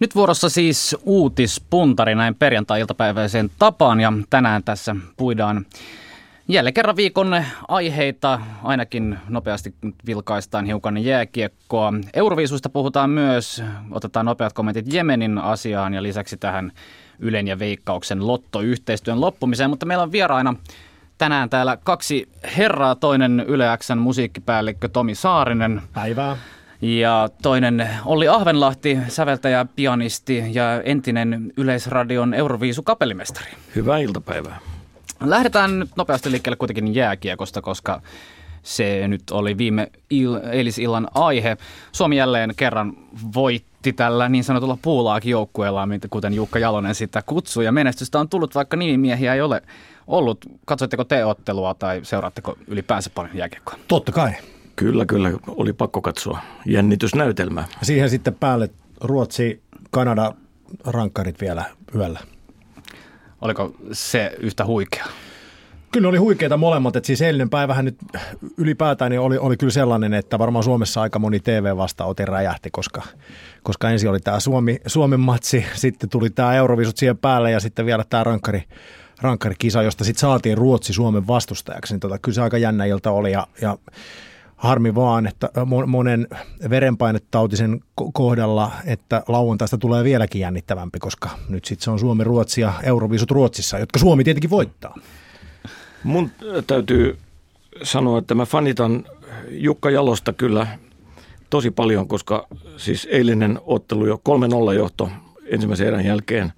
Nyt vuorossa siis uutispuntari näin perjantai-iltapäiväiseen tapaan ja tänään tässä puidaan jälleen kerran viikon aiheita. Ainakin nopeasti vilkaistaan hiukan jääkiekkoa. Euroviisuista puhutaan myös. Otetaan nopeat kommentit Jemenin asiaan ja lisäksi tähän Ylen ja Veikkauksen lottoyhteistyön loppumiseen. Mutta meillä on vieraina tänään täällä kaksi herraa. Toinen Yle musiikkipäällikkö Tomi Saarinen. Päivää. Ja toinen Olli Ahvenlahti, säveltäjä, pianisti ja entinen Yleisradion Euroviisu kapellimestari. Hyvää iltapäivää. Lähdetään nyt nopeasti liikkeelle kuitenkin jääkiekosta, koska se nyt oli viime il- eilisillan aihe. Suomi jälleen kerran voitti tällä niin sanotulla puulaakin joukkueella, kuten Jukka Jalonen sitä kutsui. Ja menestystä on tullut, vaikka nimimiehiä ei ole ollut. Katsoitteko te ottelua tai seuraatteko ylipäänsä paljon jääkiekkoa? Totta kai. Kyllä, kyllä. Oli pakko katsoa jännitysnäytelmää. Siihen sitten päälle Ruotsi, Kanada, rankkarit vielä yöllä. Oliko se yhtä huikea? Kyllä oli huikeita molemmat, että siis eilinen päivähän nyt ylipäätään niin oli, oli kyllä sellainen, että varmaan Suomessa aika moni TV-vastaote räjähti, koska, koska ensin oli tämä Suomi, Suomen matsi, sitten tuli tämä Eurovisut siihen päälle ja sitten vielä tämä rankkari, rankkarikisa, josta sitten saatiin Ruotsi Suomen vastustajaksi, niin tota, kyllä se aika jännä ilta oli ja, ja Harmi vaan, että monen verenpainetautisen kohdalla, että lauantaista tulee vieläkin jännittävämpi, koska nyt sitten se on Suomi, Ruotsi ja Euroviisut Ruotsissa, jotka Suomi tietenkin voittaa. Mun täytyy sanoa, että mä fanitan Jukka Jalosta kyllä tosi paljon, koska siis eilinen ottelu jo 3-0 johto ensimmäisen erän jälkeen,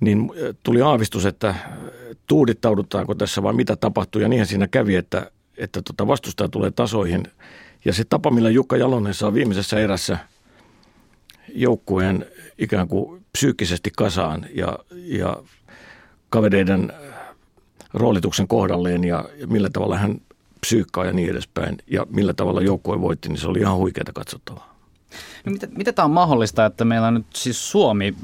niin tuli aavistus, että tuudittaudutaanko tässä vai mitä tapahtuu ja niinhän siinä kävi, että että tota vastustaja tulee tasoihin. Ja se tapa, millä Jukka Jalonen saa viimeisessä erässä joukkueen ikään kuin psyykkisesti kasaan ja, ja kavereiden roolituksen kohdalleen ja millä tavalla hän psyykkaa ja niin edespäin ja millä tavalla joukkue voitti, niin se oli ihan huikeaa katsottavaa. No, miten, miten tämä on mahdollista, että meillä on nyt siis Suomi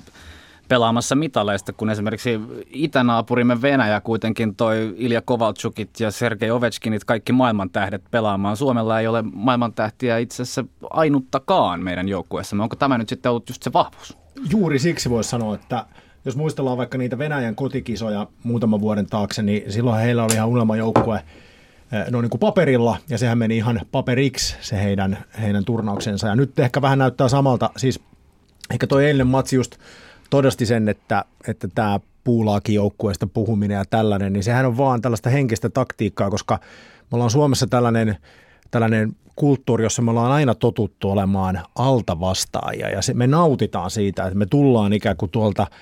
pelaamassa mitaleista, kun esimerkiksi itänaapurimme Venäjä kuitenkin toi Ilja Kovalchukit ja Sergei Ovechkinit kaikki maailman tähdet pelaamaan. Suomella ei ole maailman tähtiä itse asiassa ainuttakaan meidän joukkueessamme. Onko tämä nyt sitten ollut just se vahvuus? Juuri siksi voisi sanoa, että jos muistellaan vaikka niitä Venäjän kotikisoja muutaman vuoden taakse, niin silloin heillä oli ihan unelmajoukkue eh, no niin kuin paperilla, ja sehän meni ihan paperiksi se heidän, heidän turnauksensa. Ja nyt ehkä vähän näyttää samalta, siis ehkä toi eilinen matsi just todasti sen, että, että tämä puulaakin joukkueesta puhuminen ja tällainen, niin sehän on vaan tällaista henkistä taktiikkaa, koska me ollaan Suomessa tällainen, tällainen kulttuuri, jossa me ollaan aina totuttu olemaan altavastaajia ja se, me nautitaan siitä, että me tullaan ikään kuin tuolta –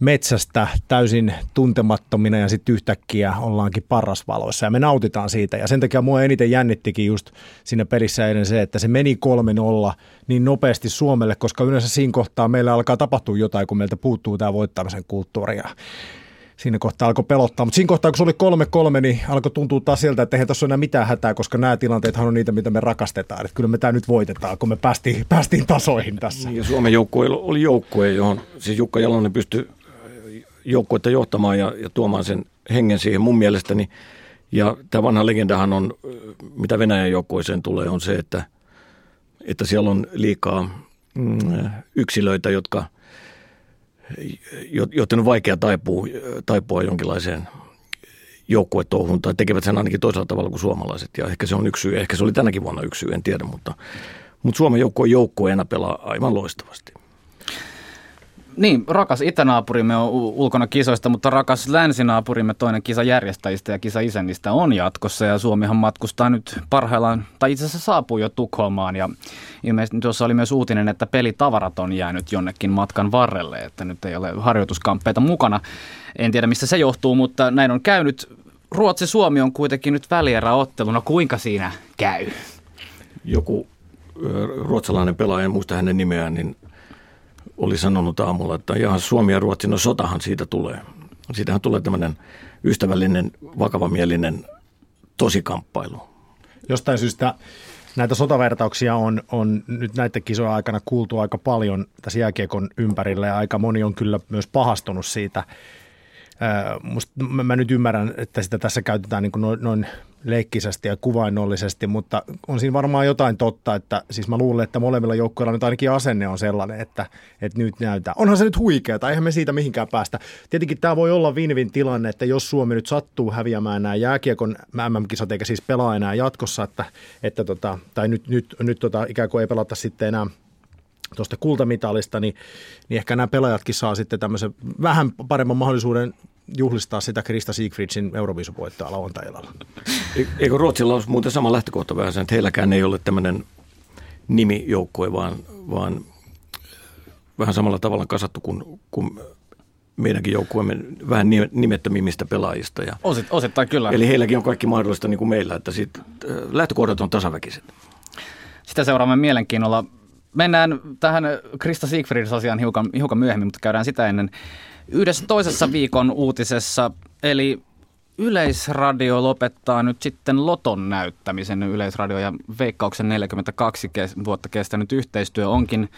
metsästä täysin tuntemattomina ja sitten yhtäkkiä ollaankin parrasvaloissa ja me nautitaan siitä. Ja sen takia mua eniten jännittikin just siinä pelissä ennen se, että se meni 3-0 niin nopeasti Suomelle, koska yleensä siinä kohtaa meillä alkaa tapahtua jotain, kun meiltä puuttuu tämä voittamisen kulttuuri. Ja siinä kohtaa alkoi pelottaa. Mutta siinä kohtaa, kun se oli 3-3, niin alkoi tuntua taas siltä, että eihän tässä ole enää mitään hätää, koska nämä tilanteethan on niitä, mitä me rakastetaan. Että kyllä me tämä nyt voitetaan, kun me päästiin, päästiin tasoihin tässä. Niin, ja Suomen joukkue oli joukkue, johon siis Jukka Jalonen pystyi joukkuetta johtamaan ja, ja tuomaan sen hengen siihen mun mielestäni. Ja tämä vanha legendahan on, mitä Venäjän joukkueeseen tulee, on se, että, että siellä on liikaa mm, yksilöitä, jotka, joten on vaikea taipua, taipua jonkinlaiseen joukkuetouhun tai tekevät sen ainakin toisella tavalla kuin suomalaiset. Ja ehkä se on yksi syy, ehkä se oli tänäkin vuonna yksi syy, en tiedä, mutta, mutta Suomen joukkue joukkueena pelaa aivan loistavasti. Niin, rakas itänaapurimme on ulkona kisoista, mutta rakas länsinaapurimme toinen kisa järjestäjistä ja kisa isännistä on jatkossa. Ja Suomihan matkustaa nyt parhaillaan, tai itse asiassa saapuu jo Tukholmaan. Ja ilmeisesti tuossa oli myös uutinen, että pelitavarat on jäänyt jonnekin matkan varrelle, että nyt ei ole harjoituskamppeita mukana. En tiedä, mistä se johtuu, mutta näin on käynyt. Ruotsi-Suomi on kuitenkin nyt välieräotteluna. Kuinka siinä käy? Joku ruotsalainen pelaaja, en muista hänen nimeään, niin oli sanonut aamulla, että ihan Suomi ja Ruotsi, no sotahan siitä tulee. Siitähän tulee tämmöinen ystävällinen, vakavamielinen tosikamppailu. Jostain syystä näitä sotavertauksia on, on nyt näiden kisojen aikana kuultu aika paljon tässä jääkiekon ympärillä ja aika moni on kyllä myös pahastunut siitä. Musta, mä, mä nyt ymmärrän, että sitä tässä käytetään niin kuin noin, noin leikkisesti ja kuvainnollisesti, mutta on siinä varmaan jotain totta, että siis mä luulen, että molemmilla joukkoilla nyt ainakin asenne on sellainen, että, että nyt näyttää. Onhan se nyt huikeaa, eihän me siitä mihinkään päästä. Tietenkin tämä voi olla vinvin tilanne, että jos Suomi nyt sattuu häviämään nämä jääkiekon MM-kisat eikä siis pelaa enää jatkossa, että, että tota, tai nyt, nyt, nyt tota, ikään kuin ei pelata sitten enää tuosta kultamitalista, niin, niin ehkä nämä pelaajatkin saa sitten tämmöisen vähän paremman mahdollisuuden juhlistaa sitä Krista Siegfriedsin Euroviisuvoittoa lauantai-illalla. Eikö Ruotsilla olisi muuten sama lähtökohta vähän sen, että heilläkään ei ole tämmöinen nimijoukkue, vaan, vaan vähän samalla tavalla kasattu kuin, kuin meidänkin joukkueemme vähän nimettömimmistä pelaajista. Ja, Osit, osittain kyllä. Eli heilläkin on kaikki mahdollista niin kuin meillä, että sit, lähtökohdat on tasaväkiset. Sitä seuraamme mielenkiinnolla. Mennään tähän Krista Siegfrieds-asiaan hiukan, hiukan myöhemmin, mutta käydään sitä ennen yhdessä toisessa viikon uutisessa, eli Yleisradio lopettaa nyt sitten Loton näyttämisen. Yleisradio ja Veikkauksen 42 vuotta kestänyt yhteistyö onkin,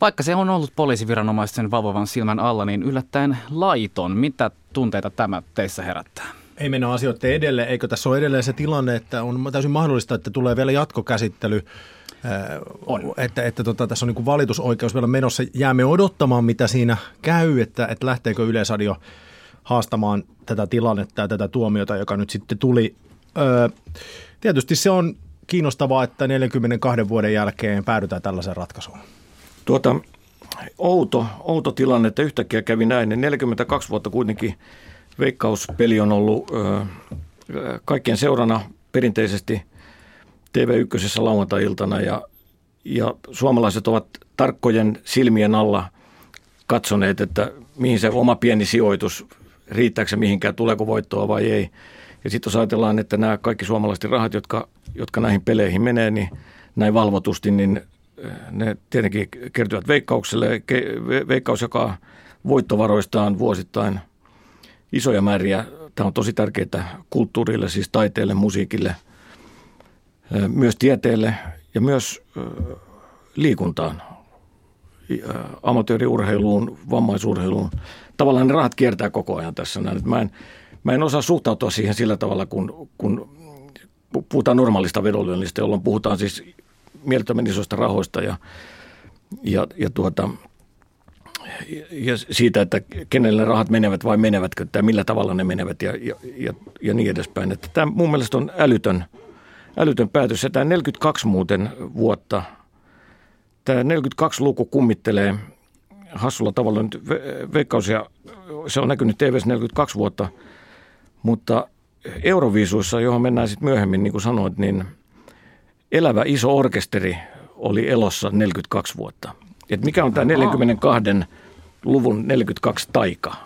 vaikka se on ollut poliisiviranomaisten valvovan silmän alla, niin yllättäen laiton. Mitä tunteita tämä teissä herättää? Ei mennä asioiden edelle. Eikö tässä ole edelleen se tilanne, että on täysin mahdollista, että tulee vielä jatkokäsittely on. Että, että tota, tässä on niin valitusoikeus vielä menossa. Jäämme odottamaan, mitä siinä käy, että, että lähteekö Yleisradio haastamaan tätä tilannetta ja tätä tuomiota, joka nyt sitten tuli. Öö, tietysti se on kiinnostavaa, että 42 vuoden jälkeen päädytään tällaiseen ratkaisuun. Tuota, outo, outo tilanne, että yhtäkkiä kävi näin. 42 vuotta kuitenkin veikkauspeli on ollut öö, kaikkien seurana perinteisesti – TV1 lauantai-iltana ja, ja suomalaiset ovat tarkkojen silmien alla katsoneet, että mihin se oma pieni sijoitus, riittääkö se mihinkään, tuleeko voittoa vai ei. Ja sitten jos ajatellaan, että nämä kaikki suomalaiset rahat, jotka, jotka näihin peleihin menee, niin näin valvotusti, niin eh, ne tietenkin kertyvät veikkaukselle. Veikkaus jakaa voittovaroistaan vuosittain isoja määriä. Tämä on tosi tärkeää kulttuurille, siis taiteelle, musiikille – myös tieteelle ja myös liikuntaan, amatööriurheiluun, vammaisurheiluun. Tavallaan ne rahat kiertää koko ajan tässä. Mä en, mä en osaa suhtautua siihen sillä tavalla, kun, kun puhutaan normaalista vedonlyönnistä, jolloin puhutaan siis mielettömän isoista rahoista ja, ja, ja, tuota, ja siitä, että kenelle rahat menevät vai menevätkö, tai millä tavalla ne menevät ja, ja, ja, ja niin edespäin. Että tämä mun mielestä on älytön – älytön päätös. Ja tämä 42 muuten vuotta, tämä 42-luku kummittelee hassulla tavalla nyt veikkaus ja se on näkynyt tv 42 vuotta, mutta Euroviisuissa, johon mennään sitten myöhemmin, niin kuin sanoit, niin elävä iso orkesteri oli elossa 42 vuotta. Et mikä on tämä 42 luvun 42 taika?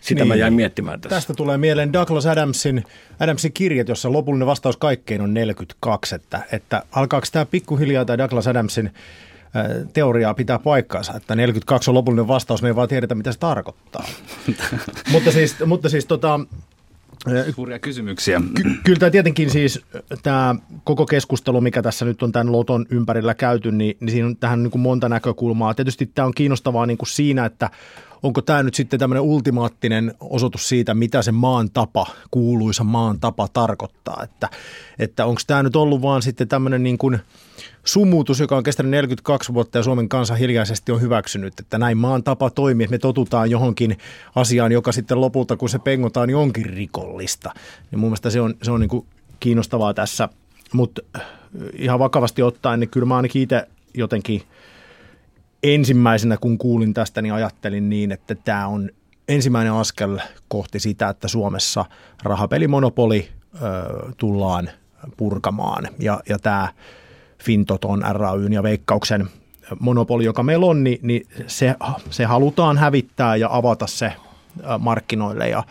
Sitä niin. mä jäin miettimään tässä. Tästä tulee mieleen Douglas Adamsin, Adamsin kirjat, jossa lopullinen vastaus kaikkeen on 42, että, että alkaako tämä pikkuhiljaa tai Douglas Adamsin teoriaa pitää paikkaansa, että 42 on lopullinen vastaus, me ei vaan tiedetä, mitä se tarkoittaa. mutta siis, mutta siis tota, Suuria kysymyksiä. Ky- kyllä tämä tietenkin siis tämä koko keskustelu, mikä tässä nyt on tämän loton ympärillä käyty, niin, niin siinä on tähän niin kuin monta näkökulmaa. Tietysti tämä on kiinnostavaa niin kuin siinä, että onko tämä nyt sitten tämmöinen ultimaattinen osoitus siitä, mitä se maan tapa, kuuluisa maan tapa tarkoittaa, että, että onko tämä nyt ollut vaan sitten tämmöinen niin kuin sumutus, joka on kestänyt 42 vuotta ja Suomen kansa hiljaisesti on hyväksynyt, että näin maan tapa toimii, että me totutaan johonkin asiaan, joka sitten lopulta, kun se pengotaan, niin onkin rikollista. Ja mun mielestä se on, se on niin kuin kiinnostavaa tässä, mutta ihan vakavasti ottaen, niin kyllä mä ainakin itse jotenkin – ensimmäisenä kun kuulin tästä, niin ajattelin niin, että tämä on ensimmäinen askel kohti sitä, että Suomessa rahapelimonopoli ö, tullaan purkamaan. Ja, ja tämä Fintoton, RAYn ja Veikkauksen monopoli, joka meillä on, niin, niin se, se halutaan hävittää ja avata se markkinoille. Ja,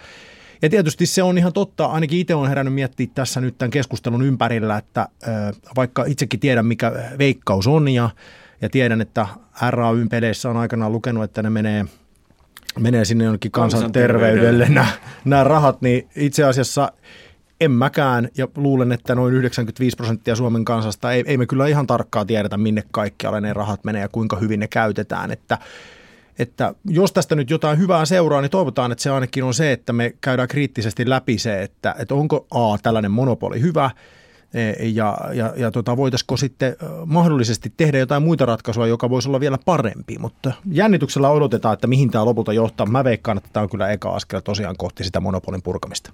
ja tietysti se on ihan totta, ainakin itse on herännyt miettiä tässä nyt tämän keskustelun ympärillä, että vaikka itsekin tiedän, mikä veikkaus on ja ja tiedän, että RAYn peleissä on aikanaan lukenut, että ne menee, menee sinne jonnekin kansanterveydelle. nämä, nämä rahat, niin itse asiassa en mäkään, ja luulen, että noin 95 prosenttia Suomen kansasta, ei, ei me kyllä ihan tarkkaa tiedetä, minne kaikkialle ne rahat menee ja kuinka hyvin ne käytetään, että että jos tästä nyt jotain hyvää seuraa, niin toivotaan, että se ainakin on se, että me käydään kriittisesti läpi se, että, että onko A, tällainen monopoli hyvä, ja, ja, ja tota, voitaisiko sitten mahdollisesti tehdä jotain muita ratkaisuja, joka voisi olla vielä parempi. Mutta jännityksellä odotetaan, että mihin tämä lopulta johtaa. Mä veikkaan, että tämä on kyllä eka askel tosiaan kohti sitä monopolin purkamista.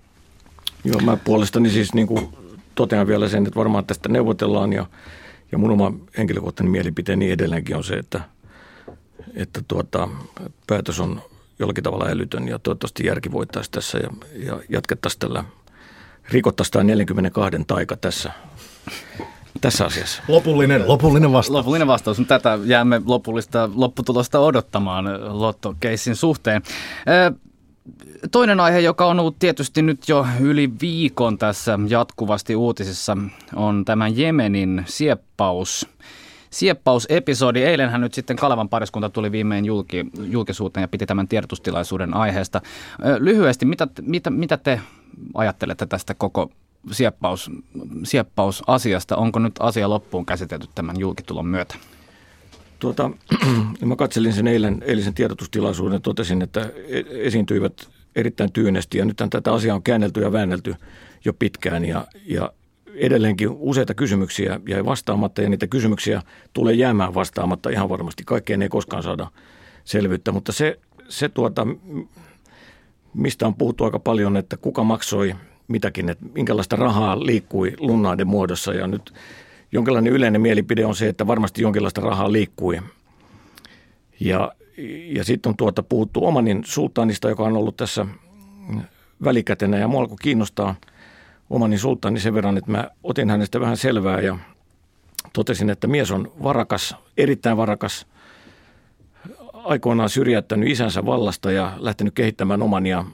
Joo, mä puolestani siis niin kuin totean vielä sen, että varmaan tästä neuvotellaan ja, ja mun oma henkilökohtainen mielipiteeni edelleenkin on se, että, että tuota, päätös on jollakin tavalla älytön ja toivottavasti järki voittaisi tässä ja, ja jatkettaisiin tällä, rikottaisiin tämä 42 taika tässä tässä asiassa? Lopullinen, lopullinen vastaus. Lopullinen vastaus. Tätä jäämme lopullista lopputulosta odottamaan lottokeissin suhteen. Toinen aihe, joka on ollut tietysti nyt jo yli viikon tässä jatkuvasti uutisissa, on tämä Jemenin sieppaus. Sieppausepisodi. Eilenhän nyt sitten Kalevan pariskunta tuli viimein julki, julkisuuteen ja piti tämän tiedotustilaisuuden aiheesta. Lyhyesti, mitä, mitä, mitä te ajattelette tästä koko sieppaus, sieppausasiasta? Onko nyt asia loppuun käsitelty tämän julkitulon myötä? Tuota, mä katselin sen eilen, eilisen tiedotustilaisuuden ja totesin, että e-, esiintyivät erittäin tyynesti ja nythän tätä asiaa on käännelty ja väännelty jo pitkään ja, ja edelleenkin useita kysymyksiä jäi vastaamatta ja niitä kysymyksiä tulee jäämään vastaamatta ihan varmasti. Kaikkeen ei koskaan saada selvyyttä, mutta se, se tuota, mistä on puhuttu aika paljon, että kuka maksoi mitäkin, että minkälaista rahaa liikkui lunnaiden muodossa. Ja nyt jonkinlainen yleinen mielipide on se, että varmasti jonkinlaista rahaa liikkui. Ja, ja sitten on tuota puhuttu Omanin sultaanista, joka on ollut tässä välikätenä. Ja mua alkoi kiinnostaa Omanin sultaani sen verran, että mä otin hänestä vähän selvää ja totesin, että mies on varakas, erittäin varakas, aikoinaan syrjäyttänyt isänsä vallasta ja lähtenyt kehittämään Omania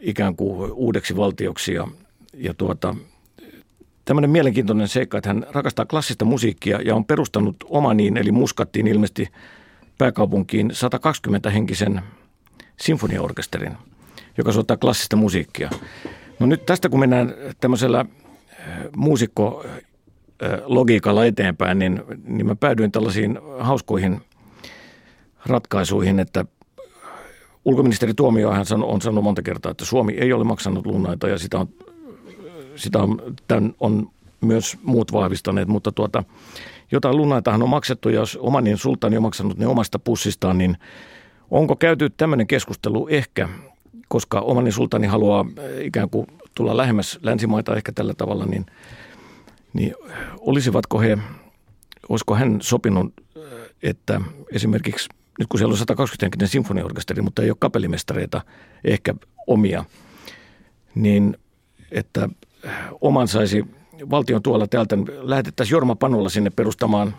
ikään kuin uudeksi valtioksi ja, ja tuota, tämmöinen mielenkiintoinen seikka, että hän rakastaa klassista musiikkia ja on perustanut Omaniin, eli Muskattiin ilmeisesti pääkaupunkiin 120-henkisen sinfoniaorkesterin, joka soittaa klassista musiikkia. No nyt tästä kun mennään tämmöisellä äh, muusikko äh, logiikalla eteenpäin, niin, niin mä päädyin tällaisiin hauskoihin ratkaisuihin, että ulkoministeri Tuomiohan on sanonut monta kertaa, että Suomi ei ole maksanut lunnaita ja sitä on sitä on, tämän on myös muut vahvistaneet, mutta tuota, jotain lunnaitahan on maksettu, ja jos Omanin sultani on maksanut ne omasta pussistaan, niin onko käyty tämmöinen keskustelu ehkä, koska Omanin sultani haluaa eh, ikään kuin tulla lähemmäs länsimaita ehkä tällä tavalla, niin, niin olisivatko he, olisiko hän sopinut, eh, että esimerkiksi nyt kun siellä on 120 henkinen sinfoniorkesteri, mutta ei ole kapellimestareita ehkä omia, niin että oman saisi valtion tuolla täältä, lähetettäisiin Jorma Panolla sinne perustamaan,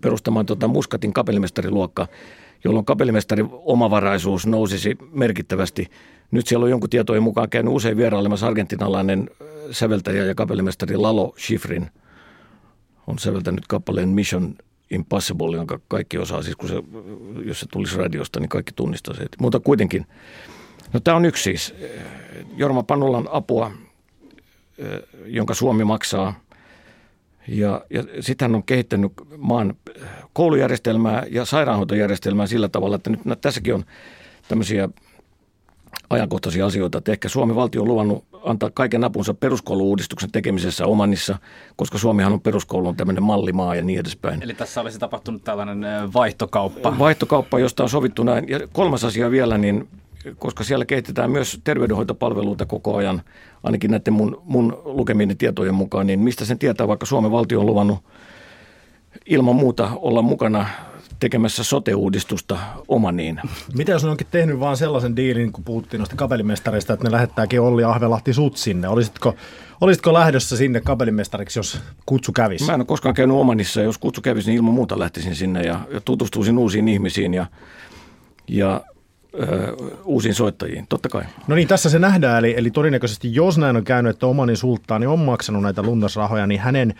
perustamaan tuota Muskatin kapellimestariluokka, jolloin kapellimestarin omavaraisuus nousisi merkittävästi. Nyt siellä on jonkun tietojen mukaan käynyt usein vierailemassa argentinalainen säveltäjä ja kapellimestari Lalo Schifrin. On säveltänyt kappaleen Mission Impossible, jonka kaikki osaa, siis kun se, jos se tulisi radiosta, niin kaikki tunnistaa se. Mutta kuitenkin, no tämä on yksi siis. Jorma Panulan apua jonka Suomi maksaa. Ja, ja sitten hän on kehittänyt maan koulujärjestelmää ja sairaanhoitojärjestelmää sillä tavalla, että nyt tässäkin on tämmöisiä ajankohtaisia asioita, että ehkä Suomen valtio on luvannut antaa kaiken apunsa peruskouluuudistuksen tekemisessä Omanissa, koska Suomihan on peruskoulun tämmöinen mallimaa ja niin edespäin. Eli tässä olisi tapahtunut tällainen vaihtokauppa. Vaihtokauppaa, josta on sovittu näin. Ja kolmas asia vielä, niin koska siellä kehitetään myös terveydenhoitopalveluita koko ajan, ainakin näiden mun, mun lukemien tietojen mukaan, niin mistä sen tietää, vaikka Suomen valtio on luvannut ilman muuta olla mukana tekemässä sote-uudistusta omaniin. Mitä jos ne onkin tehnyt vaan sellaisen diilin, kun puhuttiin noista kapelimestareista, että ne lähettääkin Olli Ahvelahti sut sinne? Olisitko, olisitko lähdössä sinne kapelimestariksi, jos kutsu kävisi? Mä en ole koskaan käynyt omanissa. Jos kutsu kävisi, niin ilman muuta lähtisin sinne ja, ja tutustuisin uusiin ihmisiin ja, ja uusiin soittajiin, totta kai. No niin, tässä se nähdään, eli, eli todennäköisesti jos näin on käynyt, että Omanin sulttaani on maksanut näitä lunnasrahoja, niin hänen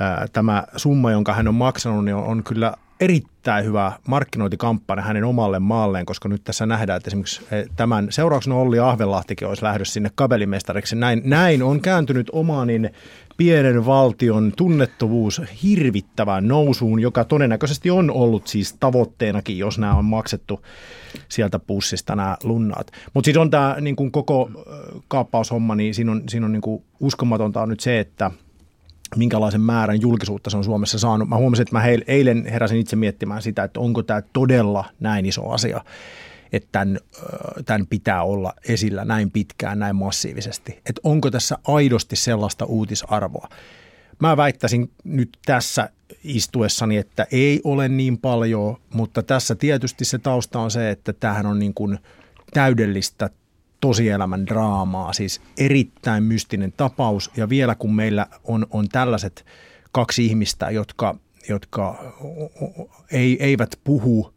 ää, tämä summa, jonka hän on maksanut, niin on, on kyllä erittäin hyvä markkinointikampanja hänen omalle maalleen, koska nyt tässä nähdään, että esimerkiksi eh, tämän seurauksena Olli Ahvelahtikin olisi lähdössä sinne kabelimestariksi. Näin, näin on kääntynyt Omanin pienen valtion tunnettavuus hirvittävään nousuun, joka todennäköisesti on ollut siis tavoitteenakin, jos nämä on maksettu sieltä pussista nämä lunnaat. Mutta siis on tämä niin koko kaappaushomma, niin siinä on, siinä on niin uskomatonta on nyt se, että minkälaisen määrän julkisuutta se on Suomessa saanut. Mä huomasin, että mä eilen heräsin itse miettimään sitä, että onko tämä todella näin iso asia, että tämän, tämän pitää olla esillä näin pitkään, näin massiivisesti. Että onko tässä aidosti sellaista uutisarvoa. Mä väittäisin nyt tässä istuessani, että ei ole niin paljon, mutta tässä tietysti se tausta on se, että tämähän on niin kuin täydellistä tosielämän draamaa, siis erittäin mystinen tapaus. Ja vielä kun meillä on, on tällaiset kaksi ihmistä, jotka, jotka ei, eivät puhu,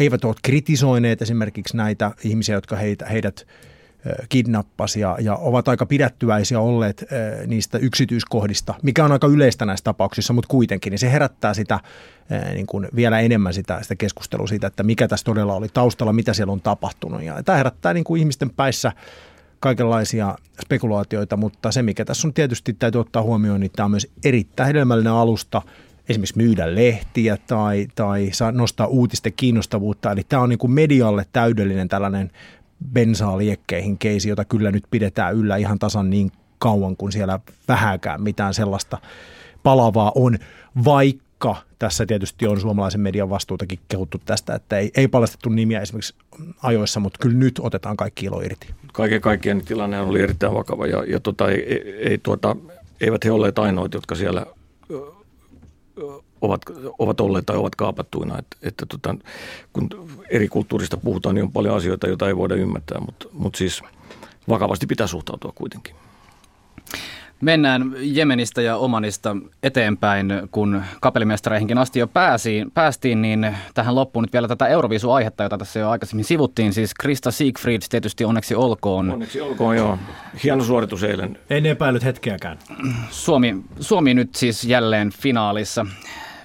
eivät ole kritisoineet esimerkiksi näitä ihmisiä, jotka heitä, heidät kidnappasi ja, ja ovat aika pidättyväisiä olleet niistä yksityiskohdista, mikä on aika yleistä näissä tapauksissa, mutta kuitenkin, niin se herättää sitä niin kuin vielä enemmän sitä, sitä keskustelua siitä, että mikä tässä todella oli taustalla, mitä siellä on tapahtunut. Ja tämä herättää niin kuin ihmisten päissä kaikenlaisia spekulaatioita, mutta se mikä tässä on tietysti täytyy ottaa huomioon, niin tämä on myös erittäin hedelmällinen alusta esimerkiksi myydä lehtiä tai, tai nostaa uutisten kiinnostavuutta. Eli tämä on niin kuin medialle täydellinen tällainen bensaa liekkeihin keisi, jota kyllä nyt pidetään yllä ihan tasan niin kauan, kun siellä vähäkään mitään sellaista palavaa on, vaikka tässä tietysti on suomalaisen median vastuutakin kehuttu tästä, että ei, ei paljastettu nimiä esimerkiksi ajoissa, mutta kyllä nyt otetaan kaikki ilo irti. Kaiken kaikkiaan tilanne oli erittäin vakava ja, ja tota, ei, ei, tuota, eivät he olleet ainoat, jotka siellä ovat, ovat olleet tai ovat kaapattuina. Että, että tota, kun eri kulttuurista puhutaan, niin on paljon asioita, joita ei voida ymmärtää, mutta, mutta siis vakavasti pitää suhtautua kuitenkin. Mennään Jemenistä ja Omanista eteenpäin, kun kapellimestareihinkin asti jo pääsiin, päästiin, niin tähän loppuun nyt vielä tätä Euroviisu-aihetta, jota tässä jo aikaisemmin sivuttiin. Siis Krista Siegfried tietysti onneksi olkoon. Onneksi olkoon, joo. Hieno suoritus eilen. En epäillyt hetkeäkään. Suomi, Suomi nyt siis jälleen finaalissa.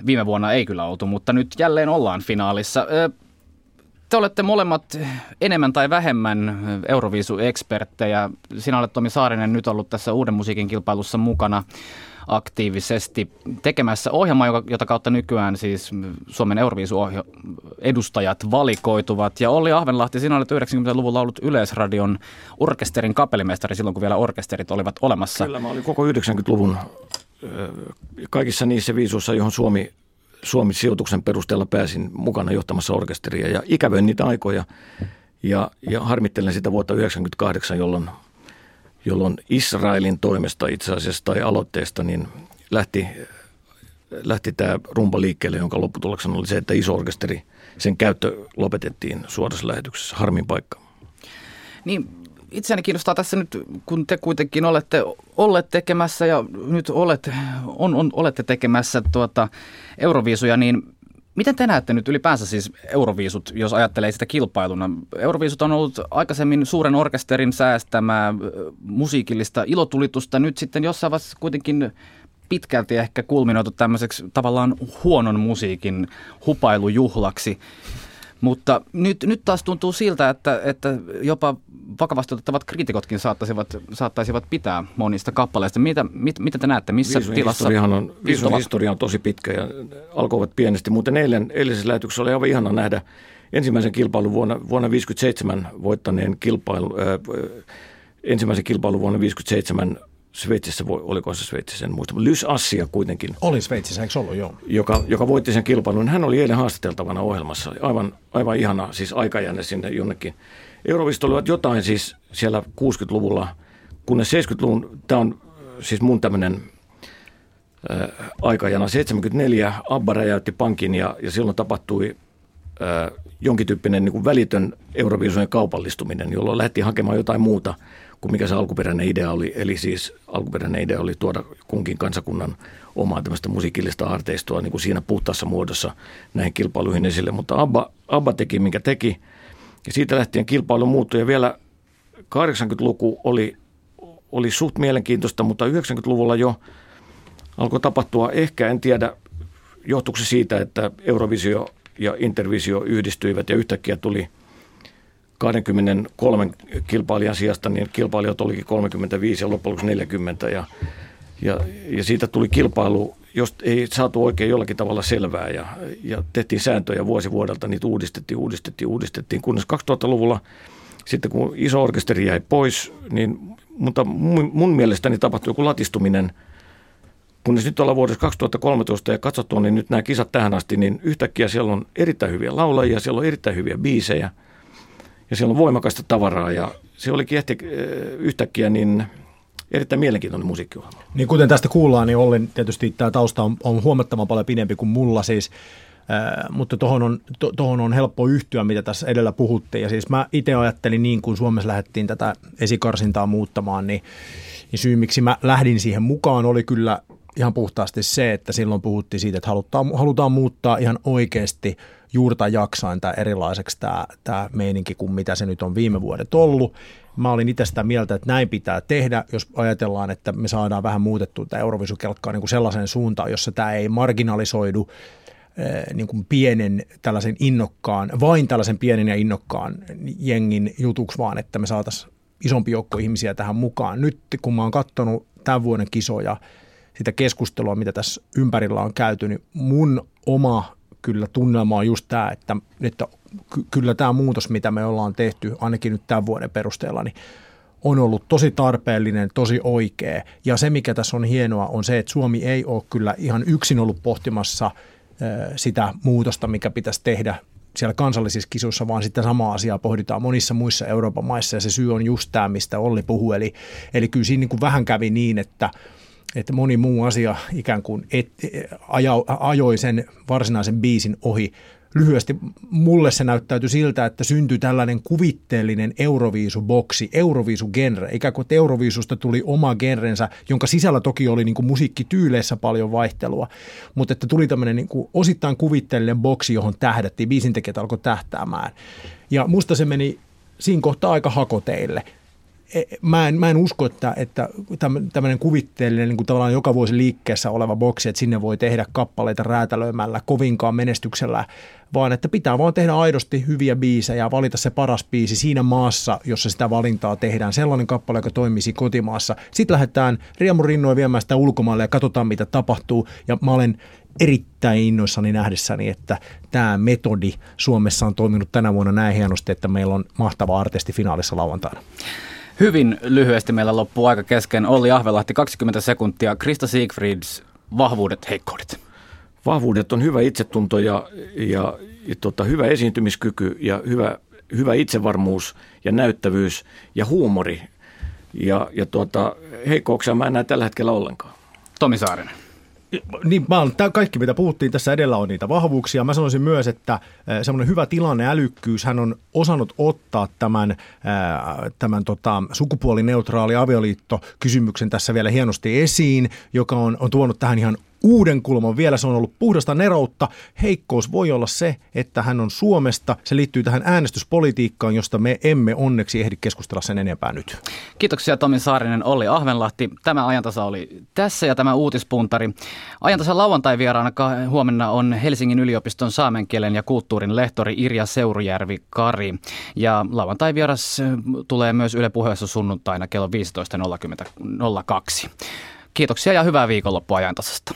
Viime vuonna ei kyllä oltu, mutta nyt jälleen ollaan finaalissa. Te olette molemmat enemmän tai vähemmän Euroviisu-eksperttejä. Sinä olet Tomi Saarinen nyt ollut tässä uuden musiikin kilpailussa mukana aktiivisesti tekemässä ohjelmaa, jota kautta nykyään siis Suomen Euroviisu-edustajat valikoituvat. Ja Olli Ahvenlahti, sinä olet 90-luvulla ollut Yleisradion orkesterin kapellimestari silloin, kun vielä orkesterit olivat olemassa. Kyllä, mä olin koko 90-luvun kaikissa niissä viisuissa, johon Suomi, Suomi sijoituksen perusteella pääsin mukana johtamassa orkesteria ja ikävöin niitä aikoja ja, ja harmittelen sitä vuotta 1998, jolloin, jolloin Israelin toimesta itse asiassa tai aloitteesta niin lähti, lähti tämä rumba liikkeelle, jonka lopputuloksena oli se, että iso orkesteri, sen käyttö lopetettiin suorassa lähetyksessä. Harmin paikka. Niin itseäni kiinnostaa tässä nyt, kun te kuitenkin olette olleet tekemässä ja nyt olette, on, on, olette tekemässä tuota Euroviisuja, niin Miten te näette nyt ylipäänsä siis Euroviisut, jos ajattelee sitä kilpailuna? Euroviisut on ollut aikaisemmin suuren orkesterin säästämää musiikillista ilotulitusta. Nyt sitten jossain vaiheessa kuitenkin pitkälti ehkä kulminoitu tämmöiseksi tavallaan huonon musiikin hupailujuhlaksi. Mutta nyt, nyt taas tuntuu siltä, että, että jopa vakavasti otettavat kriitikotkin saattaisivat, saattaisivat pitää monista kappaleista. Mitä, mit, mitä te näette, missä Viisun tilassa? On, Viisun historia on tosi pitkä ja alkoivat pienesti, mutta eilen, eilisessä lähetyksessä oli aivan ihana nähdä ensimmäisen kilpailun vuonna, vuonna 57 voittaneen kilpailu, äh, ensimmäisen kilpailun vuonna 57 Sveitsissä, oliko se Sveitsissä, en muista, Lys Assia kuitenkin. Oli Sveitsissä, eikö ollut, joo. Joka, joka voitti sen kilpailun. Hän oli eilen haastateltavana ohjelmassa. Aivan, aivan ihana, siis aikajänne sinne jonnekin. Euroviisut olivat jotain siis siellä 60-luvulla, kunnes 70-luvun, tämä on siis mun tämmöinen äh, aikajana. 74 Abba räjäytti pankin ja, ja silloin tapahtui äh, jonkin tyyppinen niin kuin välitön Euroviisujen kaupallistuminen, jolloin lähti hakemaan jotain muuta – kuin mikä se alkuperäinen idea oli. Eli siis alkuperäinen idea oli tuoda kunkin kansakunnan omaa tämmöistä musiikillista arteistoa niin kuin siinä puhtaassa muodossa näihin kilpailuihin esille. Mutta Abba, Abba teki, minkä teki. Ja siitä lähtien kilpailu muuttui ja vielä 80-luku oli, oli suht mielenkiintoista, mutta 90-luvulla jo alkoi tapahtua. Ehkä, en tiedä, johtuiko se siitä, että Eurovisio ja Intervisio yhdistyivät ja yhtäkkiä tuli 23 kilpailijan sijasta, niin kilpailijat olikin 35 ja loppujen lopuksi 40 ja, ja, ja siitä tuli kilpailu, jos ei saatu oikein jollakin tavalla selvää ja, ja tehtiin sääntöjä vuosi vuodelta, niitä uudistettiin, uudistettiin, uudistettiin, kunnes 2000-luvulla sitten kun iso orkesteri jäi pois, niin mutta mun, mun mielestäni tapahtui joku latistuminen – kunnes nyt ollaan vuodessa 2013 ja katsottu, niin nyt nämä kisat tähän asti, niin yhtäkkiä siellä on erittäin hyviä laulajia, siellä on erittäin hyviä biisejä ja siellä on voimakasta tavaraa ja se olikin ehti, yhtäkkiä niin erittäin mielenkiintoinen musiikkiohjelma. Niin kuten tästä kuullaan, niin Ollen tietysti tämä tausta on, on huomattavan paljon pidempi kuin mulla siis. Äh, mutta tuohon on, to, tohon on helppo yhtyä, mitä tässä edellä puhuttiin. Ja siis mä itse ajattelin niin, kun Suomessa lähdettiin tätä esikarsintaa muuttamaan, niin, niin syy miksi mä lähdin siihen mukaan oli kyllä ihan puhtaasti se, että silloin puhuttiin siitä, että halutaan, halutaan muuttaa ihan oikeasti juurta jaksain tämä erilaiseksi tämä, tämä meininki kuin mitä se nyt on viime vuodet ollut. Mä olin itse sitä mieltä, että näin pitää tehdä, jos ajatellaan, että me saadaan vähän muutettua tämä Eurovisukelkkaa niin kuin sellaiseen suuntaan, jossa tämä ei marginalisoidu eh, niin kuin pienen tällaisen innokkaan, vain tällaisen pienen ja innokkaan jengin jutuksi, vaan että me saataisiin isompi joukko ihmisiä tähän mukaan. Nyt kun mä oon katsonut tämän vuoden kisoja, sitä keskustelua, mitä tässä ympärillä on käyty, niin mun oma kyllä tunnelma on just tämä, että, että kyllä tämä muutos, mitä me ollaan tehty, ainakin nyt tämän vuoden perusteella, niin on ollut tosi tarpeellinen, tosi oikea. Ja se, mikä tässä on hienoa, on se, että Suomi ei ole kyllä ihan yksin ollut pohtimassa sitä muutosta, mikä pitäisi tehdä siellä kansallisissa kisoissa, vaan sitten samaa asiaa pohditaan monissa muissa Euroopan maissa, ja se syy on just tämä, mistä Olli puhui. Eli, eli kyllä siinä niin kuin vähän kävi niin, että – että moni muu asia ikään kuin et, ajo, ajoi sen varsinaisen biisin ohi. Lyhyesti mulle se näyttäytyi siltä, että syntyi tällainen kuvitteellinen Euroviisuboksi, Euroviisugenre, ikään kuin Euroviisusta tuli oma genrensä, jonka sisällä toki oli niin kuin musiikkityyleissä paljon vaihtelua, mutta että tuli tämmöinen niin kuin osittain kuvitteellinen boksi, johon tähdättiin, biisintekijät alkoi tähtäämään. Ja musta se meni siinä kohtaa aika hakoteille. E, mä en, mä en usko, että, että tämmöinen kuvitteellinen niin kuin tavallaan joka vuosi liikkeessä oleva boksi, että sinne voi tehdä kappaleita räätälöimällä kovinkaan menestyksellä, vaan että pitää vaan tehdä aidosti hyviä biisejä ja valita se paras biisi siinä maassa, jossa sitä valintaa tehdään. Sellainen kappale, joka toimisi kotimaassa. Sitten lähdetään riemurinnoin viemään sitä ulkomaille ja katsotaan, mitä tapahtuu. Ja mä olen erittäin innoissani nähdessäni, että tämä metodi Suomessa on toiminut tänä vuonna näin hienosti, että meillä on mahtava artisti finaalissa lauantaina. Hyvin lyhyesti meillä loppuu aika kesken. Olli Ahvelahti 20 sekuntia. Krista Siegfrieds, vahvuudet, heikkoudet. Vahvuudet on hyvä itsetunto ja, ja, ja tota, hyvä esiintymiskyky ja hyvä, hyvä itsevarmuus ja näyttävyys ja huumori. Ja, ja tuota, heikkouksia mä en näe tällä hetkellä ollenkaan. Tomi Saarinen. Niin, mä olen, kaikki mitä puhuttiin tässä edellä on niitä vahvuuksia. Mä sanoisin myös, että semmoinen hyvä tilanne, älykkyys, hän on osannut ottaa tämän, tämän tota, sukupuolineutraali avioliitto kysymyksen tässä vielä hienosti esiin, joka on, on tuonut tähän ihan uuden kulman vielä. Se on ollut puhdasta neroutta. Heikkous voi olla se, että hän on Suomesta. Se liittyy tähän äänestyspolitiikkaan, josta me emme onneksi ehdi keskustella sen enempää nyt. Kiitoksia Tomi Saarinen, Olli Ahvenlahti. Tämä ajantasa oli tässä ja tämä uutispuntari. Ajantasa lauantai vieraana huomenna on Helsingin yliopiston saamenkielen ja kulttuurin lehtori Irja Seurujärvi Kari. Ja lauantai vieras tulee myös Yle puheessa sunnuntaina kello 15.02. Kiitoksia ja hyvää viikonloppua ajantasasta.